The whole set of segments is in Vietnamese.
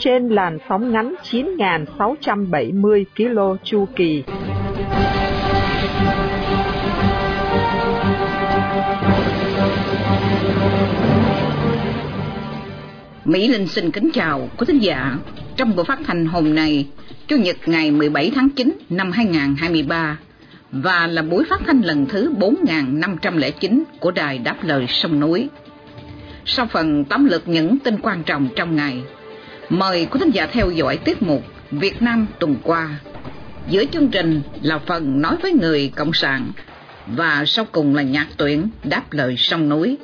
Trên làn sóng ngắn 9.670 km chu kỳ. Mỹ Linh xin kính chào quý thính giả. Trong buổi phát thanh hôm nay, Chủ nhật ngày 17 tháng 9 năm 2023 và là buổi phát thanh lần thứ 4509 của Đài Đáp Lời Sông Núi. Sau phần tóm lược những tin quan trọng trong ngày, mời quý thính giả theo dõi tiết mục Việt Nam tuần qua. Giữa chương trình là phần nói với người Cộng sản và sau cùng là nhạc tuyển Đáp Lời Sông Núi.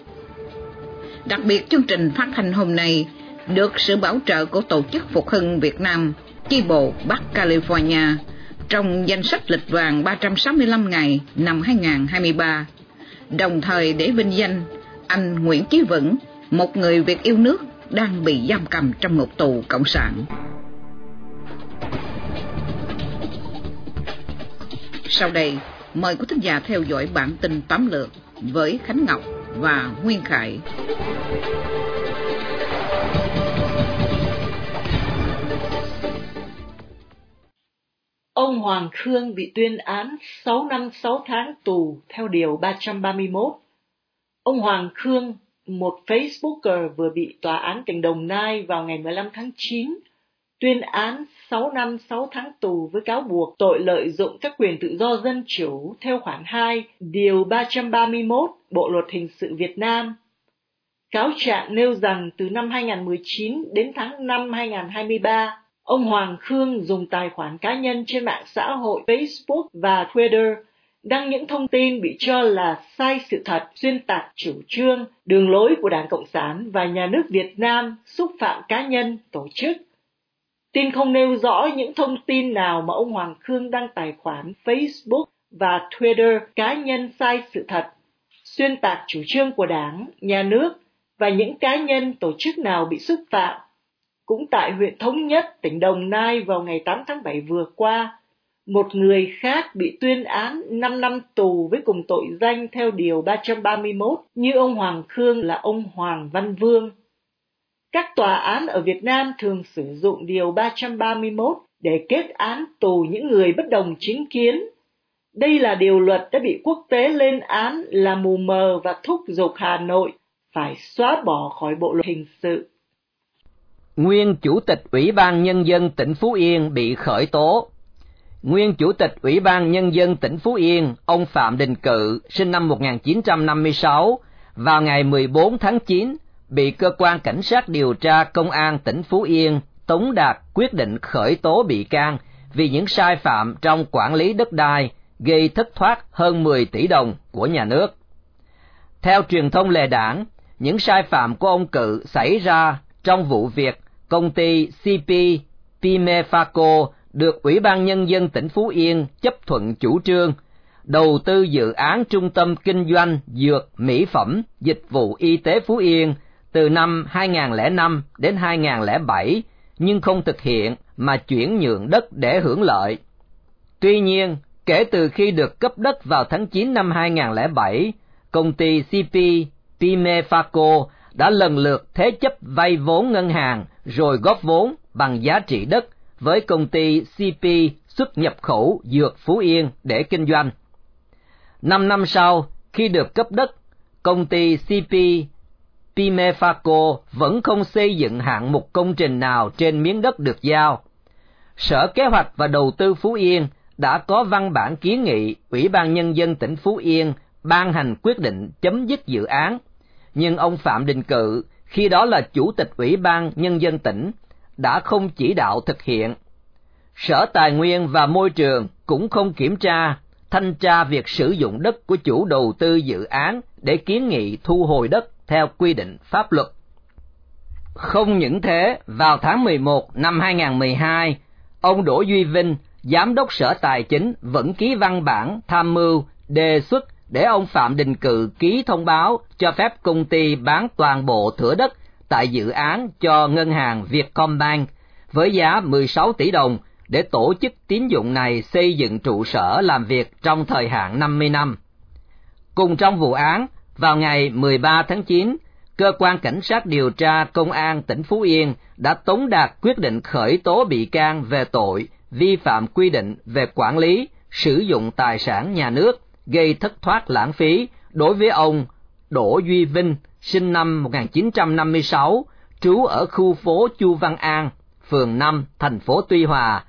Đặc biệt chương trình phát thanh hôm nay được sự bảo trợ của Tổ chức Phục hưng Việt Nam, chi bộ Bắc California, trong danh sách lịch vàng 365 ngày năm 2023, đồng thời để vinh danh anh Nguyễn Chí Vững, một người Việt yêu nước đang bị giam cầm trong ngục tù Cộng sản. Sau đây, mời quý thính giả theo dõi bản tin tóm lược với Khánh Ngọc và Nguyên Khải. Ông Hoàng Khương bị tuyên án 6 năm 6 tháng tù theo Điều 331. Ông Hoàng Khương, một Facebooker vừa bị Tòa án tỉnh Đồng Nai vào ngày 15 tháng 9 tuyên án 6 năm 6 tháng tù với cáo buộc tội lợi dụng các quyền tự do dân chủ theo khoản 2 Điều 331 Bộ Luật Hình sự Việt Nam. Cáo trạng nêu rằng từ năm 2019 đến tháng 5 2023, ông Hoàng Khương dùng tài khoản cá nhân trên mạng xã hội Facebook và Twitter đăng những thông tin bị cho là sai sự thật, xuyên tạc chủ trương, đường lối của Đảng Cộng sản và nhà nước Việt Nam, xúc phạm cá nhân, tổ chức. Tin không nêu rõ những thông tin nào mà ông Hoàng Khương đăng tài khoản Facebook và Twitter cá nhân sai sự thật, xuyên tạc chủ trương của Đảng, nhà nước và những cá nhân tổ chức nào bị xúc phạm. Cũng tại huyện Thống Nhất, tỉnh Đồng Nai vào ngày 8 tháng 7 vừa qua, một người khác bị tuyên án 5 năm tù với cùng tội danh theo Điều 331 như ông Hoàng Khương là ông Hoàng Văn Vương. Các tòa án ở Việt Nam thường sử dụng Điều 331 để kết án tù những người bất đồng chính kiến. Đây là điều luật đã bị quốc tế lên án là mù mờ và thúc giục Hà Nội phải xóa bỏ khỏi bộ luật hình sự. Nguyên Chủ tịch Ủy ban Nhân dân tỉnh Phú Yên bị khởi tố. Nguyên Chủ tịch Ủy ban Nhân dân tỉnh Phú Yên, ông Phạm Đình Cự, sinh năm 1956, vào ngày 14 tháng 9, bị cơ quan cảnh sát điều tra công an tỉnh Phú Yên tống đạt quyết định khởi tố bị can vì những sai phạm trong quản lý đất đai gây thất thoát hơn 10 tỷ đồng của nhà nước. Theo truyền thông lề đảng, những sai phạm của ông Cự xảy ra trong vụ việc công ty CP Pimefaco được Ủy ban Nhân dân tỉnh Phú Yên chấp thuận chủ trương đầu tư dự án trung tâm kinh doanh dược, mỹ phẩm, dịch vụ y tế Phú Yên từ năm 2005 đến 2007 nhưng không thực hiện mà chuyển nhượng đất để hưởng lợi. Tuy nhiên, kể từ khi được cấp đất vào tháng 9 năm 2007, công ty CP Pimefaco đã lần lượt thế chấp vay vốn ngân hàng rồi góp vốn bằng giá trị đất với công ty CP xuất nhập khẩu Dược Phú Yên để kinh doanh. Năm năm sau, khi được cấp đất, công ty CP Pimefaco vẫn không xây dựng hạng mục công trình nào trên miếng đất được giao. Sở Kế hoạch và Đầu tư Phú Yên đã có văn bản kiến nghị Ủy ban Nhân dân tỉnh Phú Yên ban hành quyết định chấm dứt dự án, nhưng ông Phạm Đình Cự, khi đó là Chủ tịch Ủy ban Nhân dân tỉnh, đã không chỉ đạo thực hiện. Sở Tài nguyên và Môi trường cũng không kiểm tra, thanh tra việc sử dụng đất của chủ đầu tư dự án để kiến nghị thu hồi đất theo quy định pháp luật. Không những thế, vào tháng 11 năm 2012, ông Đỗ Duy Vinh, Giám đốc Sở Tài chính vẫn ký văn bản tham mưu đề xuất để ông Phạm Đình Cự ký thông báo cho phép công ty bán toàn bộ thửa đất tại dự án cho ngân hàng Vietcombank với giá 16 tỷ đồng để tổ chức tín dụng này xây dựng trụ sở làm việc trong thời hạn 50 năm. Cùng trong vụ án, vào ngày 13 tháng 9, cơ quan cảnh sát điều tra công an tỉnh Phú Yên đã tống đạt quyết định khởi tố bị can về tội vi phạm quy định về quản lý, sử dụng tài sản nhà nước gây thất thoát lãng phí đối với ông Đỗ Duy Vinh, sinh năm 1956, trú ở khu phố Chu Văn An, phường 5, thành phố Tuy Hòa,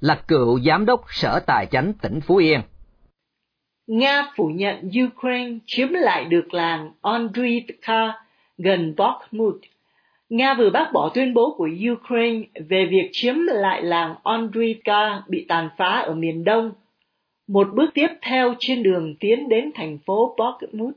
là cựu giám đốc Sở Tài chánh tỉnh Phú Yên. Nga phủ nhận Ukraine chiếm lại được làng Andriivka gần Bakhmut. Nga vừa bác bỏ tuyên bố của Ukraine về việc chiếm lại làng Andriivka bị tàn phá ở miền đông, một bước tiếp theo trên đường tiến đến thành phố Bakhmut.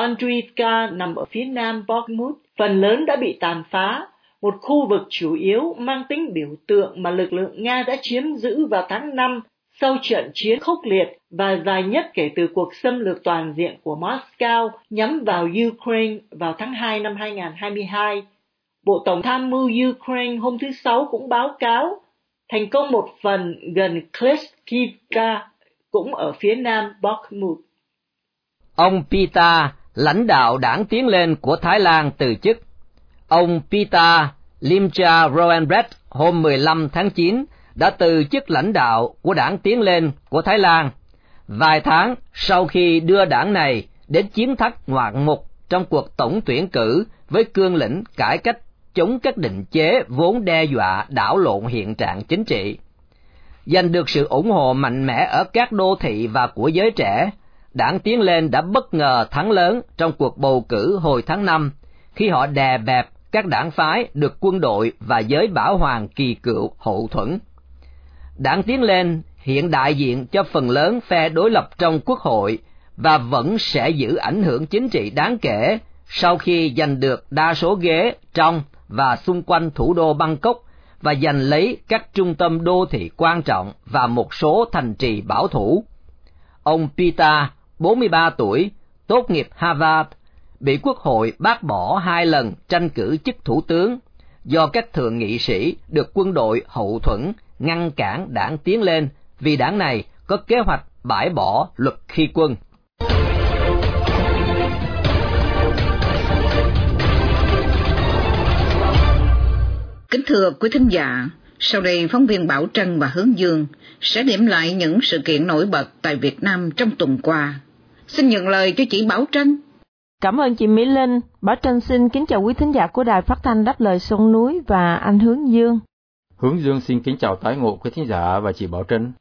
Andriivka nằm ở phía nam Bakhmut, phần lớn đã bị tàn phá, một khu vực chủ yếu mang tính biểu tượng mà lực lượng Nga đã chiếm giữ vào tháng 5 sau trận chiến khốc liệt và dài nhất kể từ cuộc xâm lược toàn diện của Moscow nhắm vào Ukraine vào tháng 2 năm 2022. Bộ Tổng tham mưu Ukraine hôm thứ Sáu cũng báo cáo thành công một phần gần Kleskivka, cũng ở phía nam Bakhmut. Ông Pita, lãnh đạo đảng tiến lên của Thái Lan từ chức. Ông Pita Limcha Roenbret hôm 15 tháng 9 đã từ chức lãnh đạo của đảng tiến lên của Thái Lan, vài tháng sau khi đưa đảng này đến chiến thắng ngoạn mục trong cuộc tổng tuyển cử với cương lĩnh cải cách chống các định chế vốn đe dọa đảo lộn hiện trạng chính trị. Giành được sự ủng hộ mạnh mẽ ở các đô thị và của giới trẻ, đảng Tiến lên đã bất ngờ thắng lớn trong cuộc bầu cử hồi tháng 5 khi họ đè bẹp các đảng phái được quân đội và giới bảo hoàng kỳ cựu hậu thuẫn. Đảng Tiến lên hiện đại diện cho phần lớn phe đối lập trong quốc hội và vẫn sẽ giữ ảnh hưởng chính trị đáng kể sau khi giành được đa số ghế trong và xung quanh thủ đô Bangkok và giành lấy các trung tâm đô thị quan trọng và một số thành trì bảo thủ. Ông Pita, 43 tuổi, tốt nghiệp Harvard, bị quốc hội bác bỏ hai lần tranh cử chức thủ tướng do các thượng nghị sĩ được quân đội hậu thuẫn ngăn cản đảng tiến lên vì đảng này có kế hoạch bãi bỏ luật khi quân. Kính thưa quý thính giả, sau đây phóng viên Bảo Trân và Hướng Dương sẽ điểm lại những sự kiện nổi bật tại Việt Nam trong tuần qua. Xin nhận lời cho chị Bảo Trân. Cảm ơn chị Mỹ Linh. Bảo Trân xin kính chào quý thính giả của Đài Phát thanh Đáp lời sông núi và anh Hướng Dương. Hướng Dương xin kính chào tái ngộ quý thính giả và chị Bảo Trân.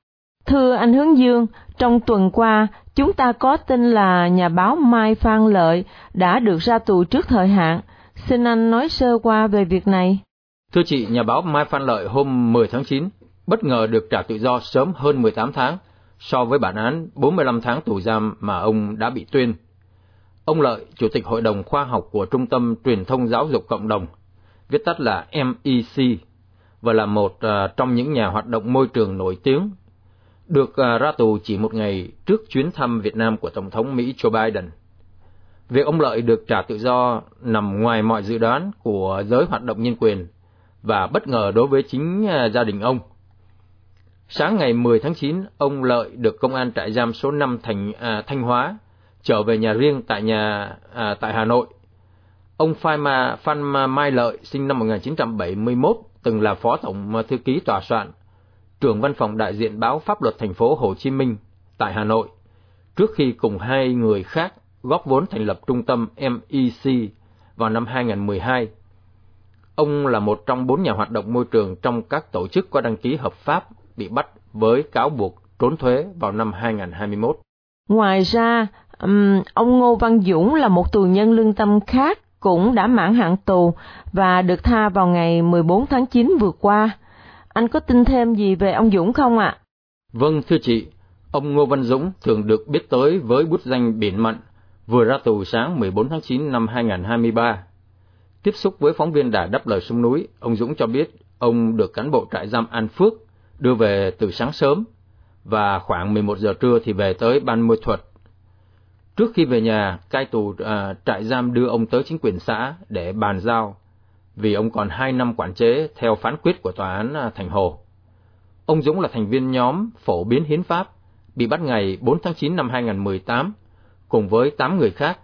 Thưa anh Hướng Dương, trong tuần qua, chúng ta có tin là nhà báo Mai Phan Lợi đã được ra tù trước thời hạn. Xin anh nói sơ qua về việc này. Thưa chị, nhà báo Mai Phan Lợi hôm 10 tháng 9 bất ngờ được trả tự do sớm hơn 18 tháng so với bản án 45 tháng tù giam mà ông đã bị tuyên. Ông Lợi, Chủ tịch Hội đồng Khoa học của Trung tâm Truyền thông Giáo dục Cộng đồng, viết tắt là MEC, và là một uh, trong những nhà hoạt động môi trường nổi tiếng, được uh, ra tù chỉ một ngày trước chuyến thăm Việt Nam của Tổng thống Mỹ Joe Biden. Việc ông Lợi được trả tự do nằm ngoài mọi dự đoán của giới hoạt động nhân quyền và bất ngờ đối với chính uh, gia đình ông. Sáng ngày 10 tháng 9, ông Lợi được công an trại giam số 5 thành à, Thanh Hóa trở về nhà riêng tại nhà à, tại Hà Nội. Ông Phan, Phan Mai Lợi sinh năm 1971 từng là phó tổng à, thư ký tòa soạn, trưởng văn phòng đại diện báo pháp luật thành phố Hồ Chí Minh tại Hà Nội, trước khi cùng hai người khác góp vốn thành lập trung tâm MEC vào năm 2012. Ông là một trong bốn nhà hoạt động môi trường trong các tổ chức có đăng ký hợp pháp bị bắt với cáo buộc trốn thuế vào năm 2021. Ngoài ra, ông Ngô Văn Dũng là một tù nhân lương tâm khác cũng đã mãn hạn tù và được tha vào ngày 14 tháng 9 vừa qua. Anh có tin thêm gì về ông Dũng không ạ? À? Vâng, thưa chị, ông Ngô Văn Dũng thường được biết tới với bút danh Biển Mận, vừa ra tù sáng 14 tháng 9 năm 2023. Tiếp xúc với phóng viên đài đáp lời sông núi, ông Dũng cho biết ông được cán bộ trại giam An Phước đưa về từ sáng sớm và khoảng 11 giờ trưa thì về tới ban môi thuật. Trước khi về nhà, cai tù à, trại giam đưa ông tới chính quyền xã để bàn giao vì ông còn hai năm quản chế theo phán quyết của tòa án à, Thành Hồ. Ông Dũng là thành viên nhóm phổ biến hiến pháp, bị bắt ngày 4 tháng 9 năm 2018 cùng với 8 người khác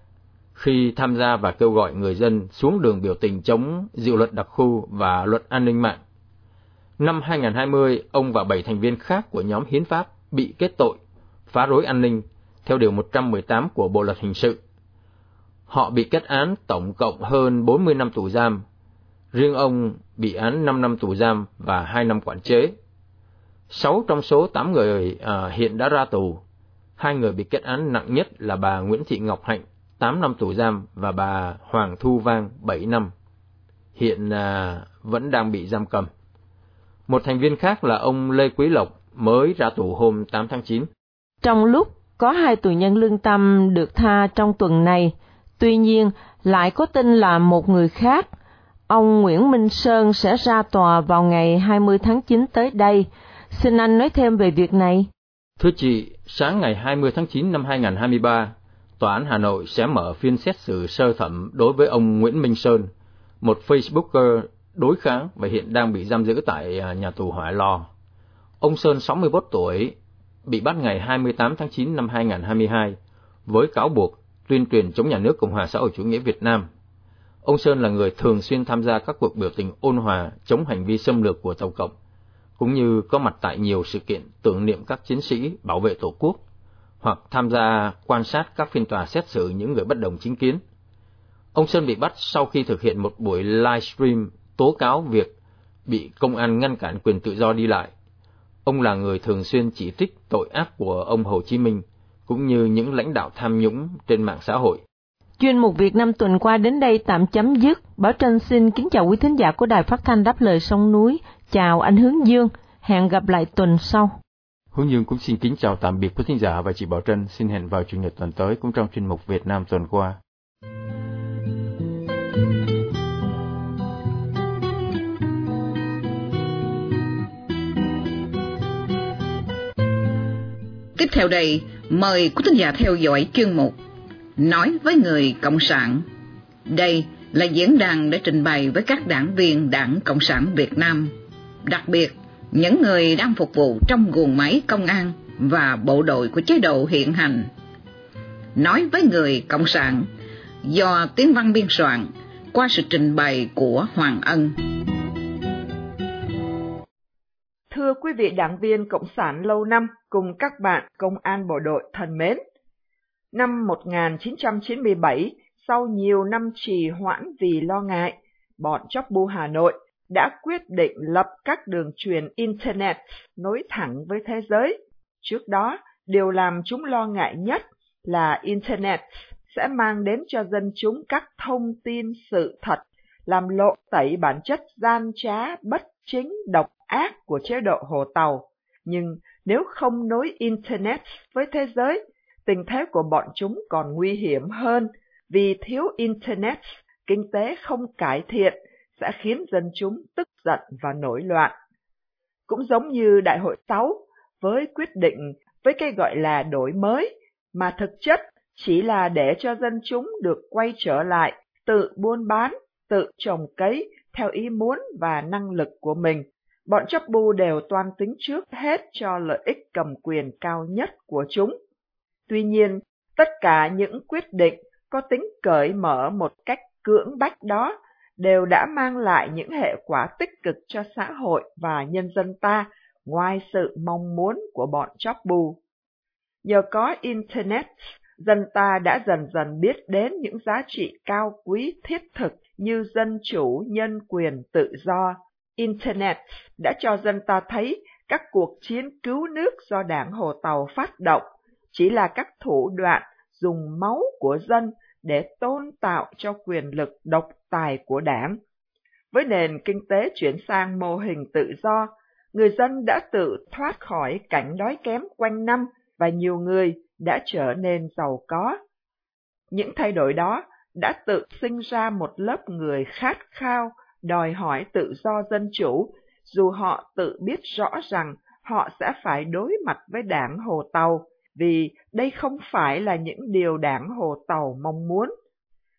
khi tham gia và kêu gọi người dân xuống đường biểu tình chống dự luật đặc khu và luật an ninh mạng. Năm 2020, ông và 7 thành viên khác của nhóm hiến pháp bị kết tội phá rối an ninh theo điều 118 của Bộ luật hình sự. Họ bị kết án tổng cộng hơn 40 năm tù giam. Riêng ông bị án 5 năm tù giam và 2 năm quản chế. 6 trong số 8 người à, hiện đã ra tù. Hai người bị kết án nặng nhất là bà Nguyễn Thị Ngọc Hạnh, 8 năm tù giam và bà Hoàng Thu Vang, 7 năm. Hiện à, vẫn đang bị giam cầm. Một thành viên khác là ông Lê Quý Lộc mới ra tù hôm 8 tháng 9. Trong lúc có hai tù nhân lương tâm được tha trong tuần này, tuy nhiên lại có tin là một người khác, ông Nguyễn Minh Sơn sẽ ra tòa vào ngày 20 tháng 9 tới đây. Xin anh nói thêm về việc này. Thưa chị, sáng ngày 20 tháng 9 năm 2023, Tòa án Hà Nội sẽ mở phiên xét xử sơ thẩm đối với ông Nguyễn Minh Sơn, một Facebooker đối kháng và hiện đang bị giam giữ tại à, nhà tù Hỏa Lò. Ông Sơn 61 tuổi, bị bắt ngày 28 tháng 9 năm 2022 với cáo buộc tuyên truyền chống nhà nước Cộng hòa xã hội chủ nghĩa Việt Nam. Ông Sơn là người thường xuyên tham gia các cuộc biểu tình ôn hòa chống hành vi xâm lược của tàu cộng, cũng như có mặt tại nhiều sự kiện tưởng niệm các chiến sĩ bảo vệ Tổ quốc, hoặc tham gia quan sát các phiên tòa xét xử những người bất đồng chính kiến. Ông Sơn bị bắt sau khi thực hiện một buổi livestream tố cáo việc bị công an ngăn cản quyền tự do đi lại Ông là người thường xuyên chỉ trích tội ác của ông Hồ Chí Minh, cũng như những lãnh đạo tham nhũng trên mạng xã hội. Chuyên mục Việt Nam tuần qua đến đây tạm chấm dứt. Bảo Trân xin kính chào quý thính giả của Đài Phát thanh Đáp lời sông núi. Chào anh Hướng Dương. Hẹn gặp lại tuần sau. Hướng Dương cũng xin kính chào tạm biệt quý thính giả và chị Bảo Trân. Xin hẹn vào Chủ nhật tuần tới cũng trong chuyên mục Việt Nam tuần qua. Tiếp theo đây, mời quý thính giả theo dõi chương mục Nói với người Cộng sản. Đây là diễn đàn để trình bày với các đảng viên Đảng Cộng sản Việt Nam, đặc biệt những người đang phục vụ trong guồng máy công an và bộ đội của chế độ hiện hành. Nói với người Cộng sản do tiếng văn biên soạn qua sự trình bày của Hoàng Ân. Thưa quý vị đảng viên Cộng sản lâu năm cùng các bạn công an bộ đội thân mến. Năm 1997, sau nhiều năm trì hoãn vì lo ngại, bọn chóc bu Hà Nội đã quyết định lập các đường truyền Internet nối thẳng với thế giới. Trước đó, điều làm chúng lo ngại nhất là Internet sẽ mang đến cho dân chúng các thông tin sự thật, làm lộ tẩy bản chất gian trá, bất chính, độc ác của chế độ Hồ Tàu. Nhưng nếu không nối Internet với thế giới, tình thế của bọn chúng còn nguy hiểm hơn vì thiếu Internet, kinh tế không cải thiện sẽ khiến dân chúng tức giận và nổi loạn. Cũng giống như Đại hội 6 với quyết định với cái gọi là đổi mới mà thực chất chỉ là để cho dân chúng được quay trở lại tự buôn bán, tự trồng cấy theo ý muốn và năng lực của mình bọn chấp bu đều toan tính trước hết cho lợi ích cầm quyền cao nhất của chúng. Tuy nhiên, tất cả những quyết định có tính cởi mở một cách cưỡng bách đó đều đã mang lại những hệ quả tích cực cho xã hội và nhân dân ta ngoài sự mong muốn của bọn chóp bu. Nhờ có Internet, dân ta đã dần dần biết đến những giá trị cao quý thiết thực như dân chủ, nhân quyền, tự do, Internet đã cho dân ta thấy các cuộc chiến cứu nước do đảng Hồ Tàu phát động chỉ là các thủ đoạn dùng máu của dân để tôn tạo cho quyền lực độc tài của đảng. Với nền kinh tế chuyển sang mô hình tự do, người dân đã tự thoát khỏi cảnh đói kém quanh năm và nhiều người đã trở nên giàu có. Những thay đổi đó đã tự sinh ra một lớp người khát khao đòi hỏi tự do dân chủ, dù họ tự biết rõ rằng họ sẽ phải đối mặt với đảng Hồ Tàu, vì đây không phải là những điều đảng Hồ Tàu mong muốn.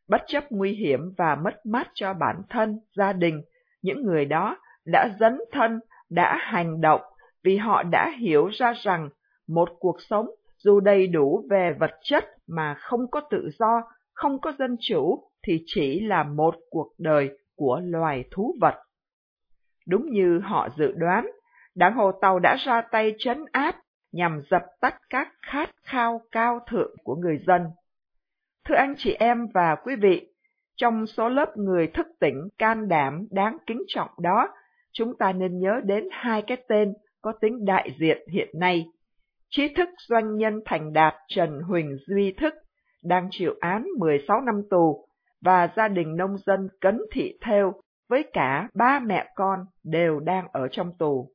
Bất chấp nguy hiểm và mất mát cho bản thân, gia đình, những người đó đã dấn thân, đã hành động vì họ đã hiểu ra rằng một cuộc sống dù đầy đủ về vật chất mà không có tự do, không có dân chủ thì chỉ là một cuộc đời của loài thú vật. Đúng như họ dự đoán, đảng Hồ Tàu đã ra tay trấn áp nhằm dập tắt các khát khao cao thượng của người dân. Thưa anh chị em và quý vị, trong số lớp người thức tỉnh can đảm đáng kính trọng đó, chúng ta nên nhớ đến hai cái tên có tính đại diện hiện nay. Trí thức doanh nhân thành đạt Trần Huỳnh Duy Thức đang chịu án 16 năm tù và gia đình nông dân Cấn Thị Theo với cả ba mẹ con đều đang ở trong tù.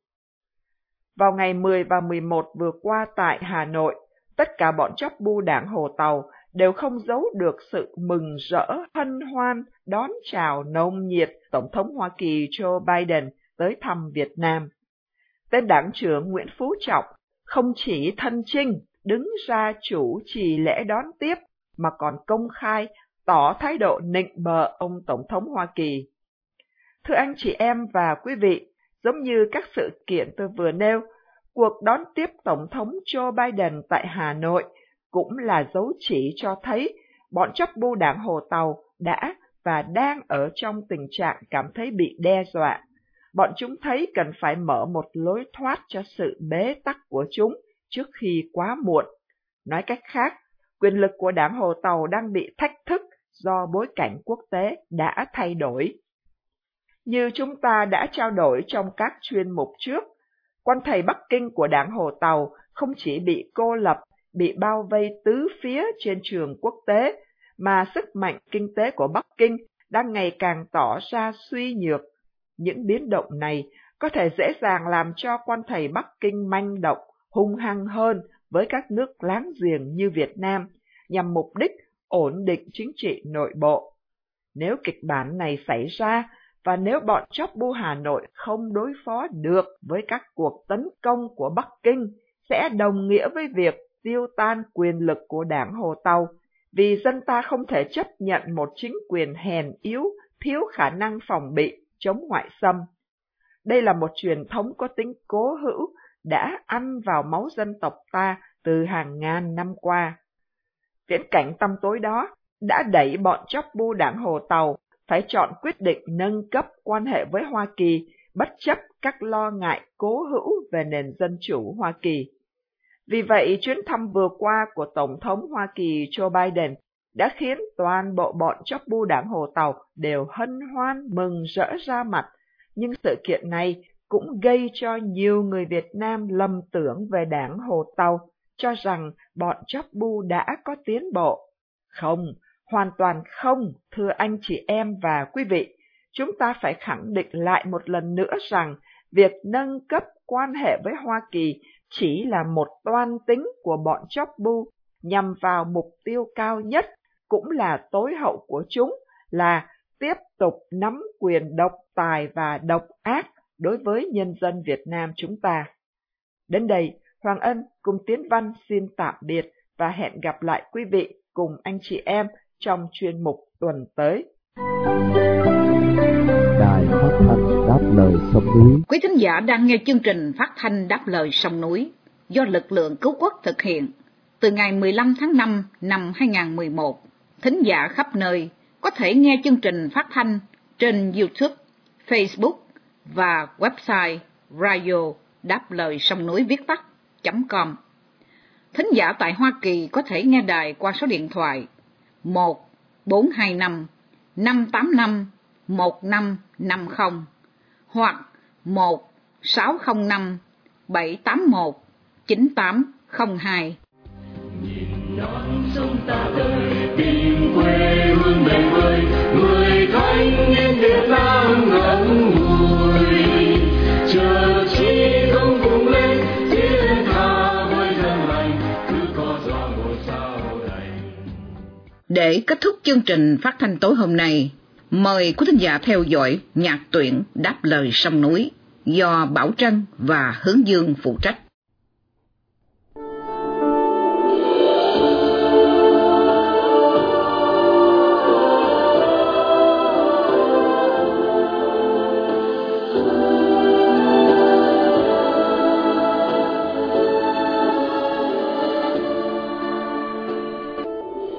Vào ngày 10 và 11 vừa qua tại Hà Nội, tất cả bọn chóc bu đảng Hồ Tàu đều không giấu được sự mừng rỡ hân hoan đón chào nồng nhiệt Tổng thống Hoa Kỳ Joe Biden tới thăm Việt Nam. Tên đảng trưởng Nguyễn Phú Trọng không chỉ thân trinh đứng ra chủ trì lễ đón tiếp mà còn công khai tỏ thái độ nịnh bợ ông Tổng thống Hoa Kỳ. Thưa anh chị em và quý vị, giống như các sự kiện tôi vừa nêu, cuộc đón tiếp Tổng thống Joe Biden tại Hà Nội cũng là dấu chỉ cho thấy bọn chấp bu đảng Hồ Tàu đã và đang ở trong tình trạng cảm thấy bị đe dọa. Bọn chúng thấy cần phải mở một lối thoát cho sự bế tắc của chúng trước khi quá muộn. Nói cách khác, quyền lực của đảng Hồ Tàu đang bị thách thức do bối cảnh quốc tế đã thay đổi. Như chúng ta đã trao đổi trong các chuyên mục trước, quan thầy Bắc Kinh của đảng Hồ Tàu không chỉ bị cô lập, bị bao vây tứ phía trên trường quốc tế, mà sức mạnh kinh tế của Bắc Kinh đang ngày càng tỏ ra suy nhược. Những biến động này có thể dễ dàng làm cho quan thầy Bắc Kinh manh động, hung hăng hơn với các nước láng giềng như Việt Nam, nhằm mục đích ổn định chính trị nội bộ. Nếu kịch bản này xảy ra, và nếu bọn chóc bu Hà Nội không đối phó được với các cuộc tấn công của Bắc Kinh, sẽ đồng nghĩa với việc tiêu tan quyền lực của đảng Hồ Tàu, vì dân ta không thể chấp nhận một chính quyền hèn yếu, thiếu khả năng phòng bị, chống ngoại xâm. Đây là một truyền thống có tính cố hữu, đã ăn vào máu dân tộc ta từ hàng ngàn năm qua. Viễn cảnh tâm tối đó đã đẩy bọn chóc bu đảng Hồ Tàu phải chọn quyết định nâng cấp quan hệ với Hoa Kỳ bất chấp các lo ngại cố hữu về nền dân chủ Hoa Kỳ. Vì vậy, chuyến thăm vừa qua của Tổng thống Hoa Kỳ Joe Biden đã khiến toàn bộ bọn chóc bu đảng Hồ Tàu đều hân hoan mừng rỡ ra mặt, nhưng sự kiện này cũng gây cho nhiều người Việt Nam lầm tưởng về đảng Hồ Tàu, cho rằng bọn chóc bu đã có tiến bộ. Không, hoàn toàn không, thưa anh chị em và quý vị. Chúng ta phải khẳng định lại một lần nữa rằng việc nâng cấp quan hệ với Hoa Kỳ chỉ là một toan tính của bọn chóc bu nhằm vào mục tiêu cao nhất, cũng là tối hậu của chúng, là tiếp tục nắm quyền độc tài và độc ác đối với nhân dân Việt Nam chúng ta. Đến đây, Hoàng Ân cùng Tiến Văn xin tạm biệt và hẹn gặp lại quý vị cùng anh chị em trong chuyên mục tuần tới. Đài phát thanh đáp lời sông núi. Quý thính giả đang nghe chương trình phát thanh đáp lời sông núi do lực lượng cứu quốc thực hiện từ ngày 15 tháng 5 năm 2011. Thính giả khắp nơi có thể nghe chương trình phát thanh trên YouTube, Facebook và website radio đáp lời sông núi viết tắt.com. Thính giả tại Hoa Kỳ có thể nghe đài qua số điện thoại 1 425 585 1550 hoặc 1 605 781 9802. Nhìn non sông ta tới tìm quê hương bề vời, người thanh niên Việt Nam ngẩn Để kết thúc chương trình phát thanh tối hôm nay, mời quý thính giả theo dõi nhạc tuyển đáp lời sông núi do Bảo Trân và Hướng Dương phụ trách.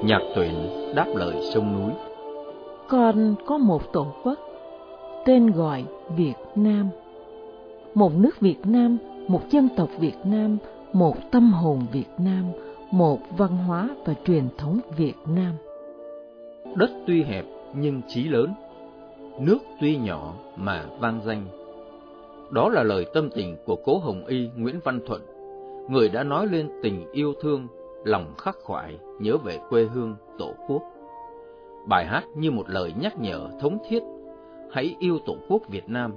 Nhạc tuyển đáp lời sông núi Con có một tổ quốc, tên gọi Việt Nam. Một nước Việt Nam, một dân tộc Việt Nam, một tâm hồn Việt Nam, một văn hóa và truyền thống Việt Nam. Đất tuy hẹp nhưng chí lớn, nước tuy nhỏ mà vang danh. Đó là lời tâm tình của cố Hồng Y Nguyễn Văn Thuận, người đã nói lên tình yêu thương lòng khắc khoải nhớ về quê hương tổ quốc. Bài hát như một lời nhắc nhở thống thiết, hãy yêu tổ quốc Việt Nam,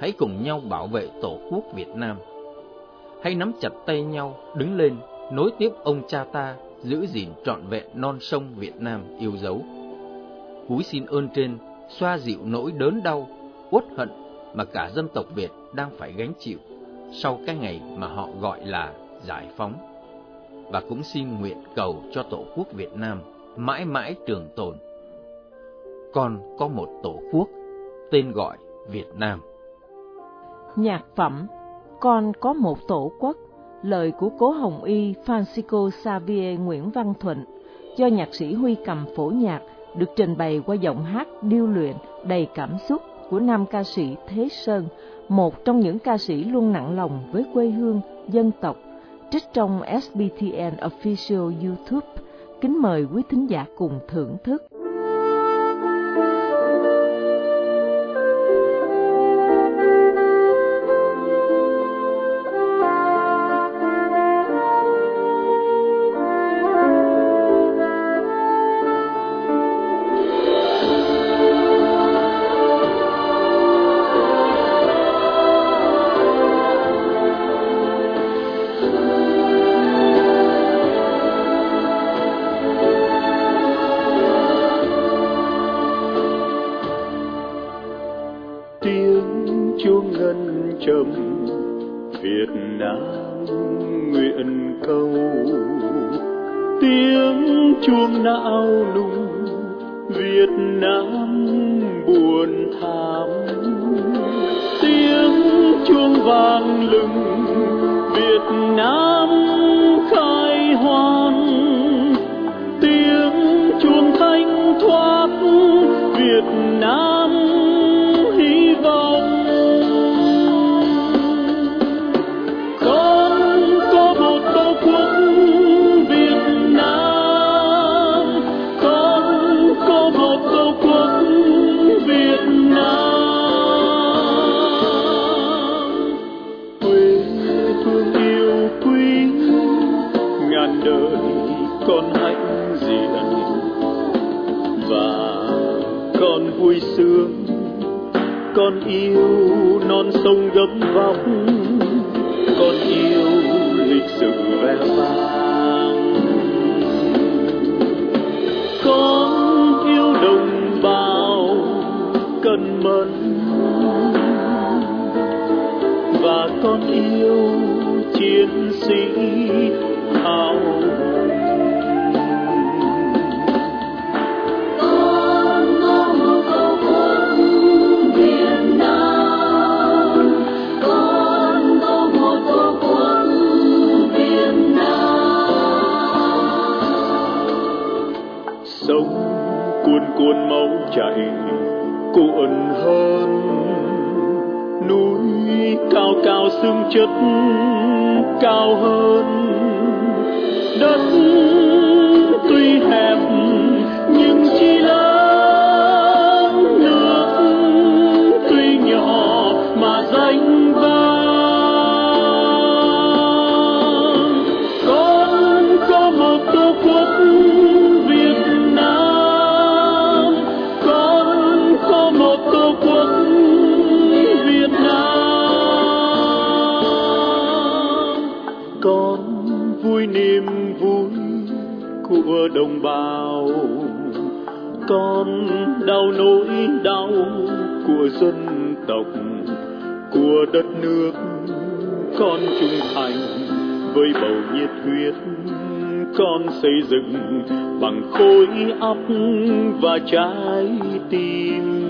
hãy cùng nhau bảo vệ tổ quốc Việt Nam. Hãy nắm chặt tay nhau, đứng lên, nối tiếp ông cha ta, giữ gìn trọn vẹn non sông Việt Nam yêu dấu. Cúi xin ơn trên, xoa dịu nỗi đớn đau, uất hận mà cả dân tộc Việt đang phải gánh chịu sau cái ngày mà họ gọi là giải phóng và cũng xin nguyện cầu cho Tổ quốc Việt Nam mãi mãi trường tồn. Con có một Tổ quốc tên gọi Việt Nam. Nhạc phẩm Con có một Tổ quốc, lời của Cố Hồng Y Francisco Xavier Nguyễn Văn Thuận do nhạc sĩ Huy Cầm phổ nhạc được trình bày qua giọng hát điêu luyện đầy cảm xúc của nam ca sĩ Thế Sơn, một trong những ca sĩ luôn nặng lòng với quê hương, dân tộc trích trong SBTN Official YouTube. Kính mời quý thính giả cùng thưởng thức. sông gấm vóc xương chất cao hơn. Đất đất nước con trung thành với bầu nhiệt huyết. Con xây dựng bằng khối óc và trái tim.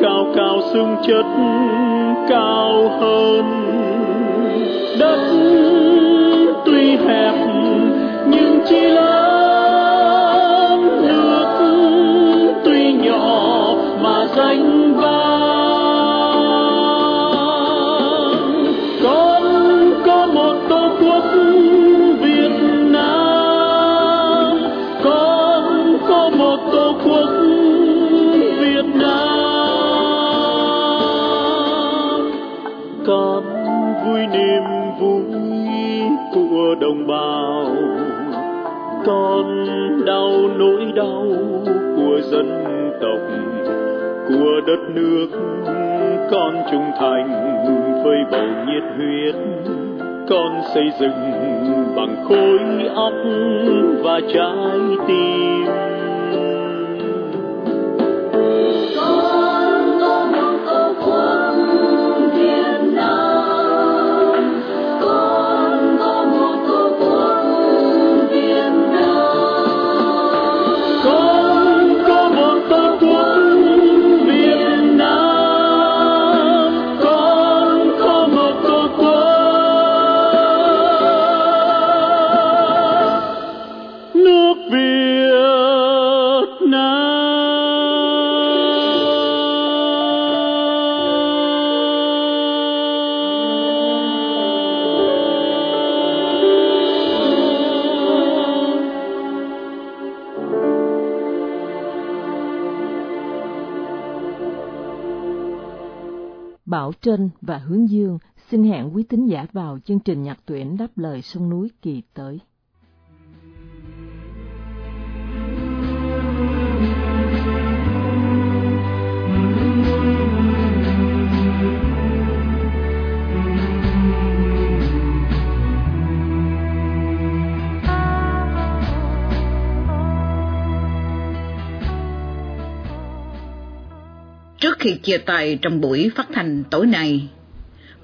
Cao cao xương chất cao hơn. Đất tuy hẹp nhưng chỉ lớn đất nước con trung thành với bầu nhiệt huyết. Con xây dựng bằng khối óc và trái tim. Bảo Trân và Hướng Dương xin hẹn quý tín giả vào chương trình nhạc tuyển đáp lời sông núi kỳ tới. Khi chia tay trong buổi phát thanh tối nay,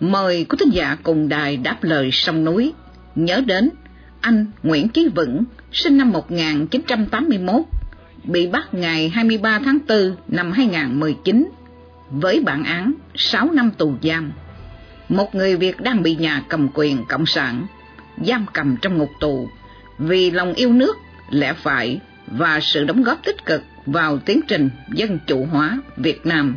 mời quý thính giả cùng đài đáp lời sông núi, nhớ đến anh Nguyễn Chí Vững, sinh năm 1981, bị bắt ngày 23 tháng 4 năm 2019 với bản án 6 năm tù giam. Một người Việt đang bị nhà cầm quyền Cộng sản giam cầm trong ngục tù vì lòng yêu nước, lẽ phải và sự đóng góp tích cực vào tiến trình dân chủ hóa Việt Nam.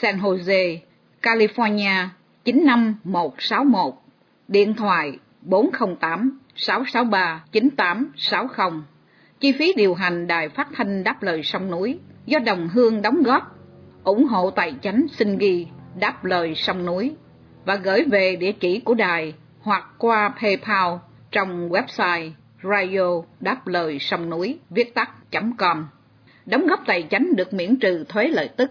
San Jose, California 95161, điện thoại 408 663 9860. Chi phí điều hành đài phát thanh đáp lời sông núi do đồng hương đóng góp, ủng hộ tài chánh xin ghi đáp lời sông núi và gửi về địa chỉ của đài hoặc qua PayPal trong website radio đáp lời sông núi viết tắt.com. Đóng góp tài chánh được miễn trừ thuế lợi tức.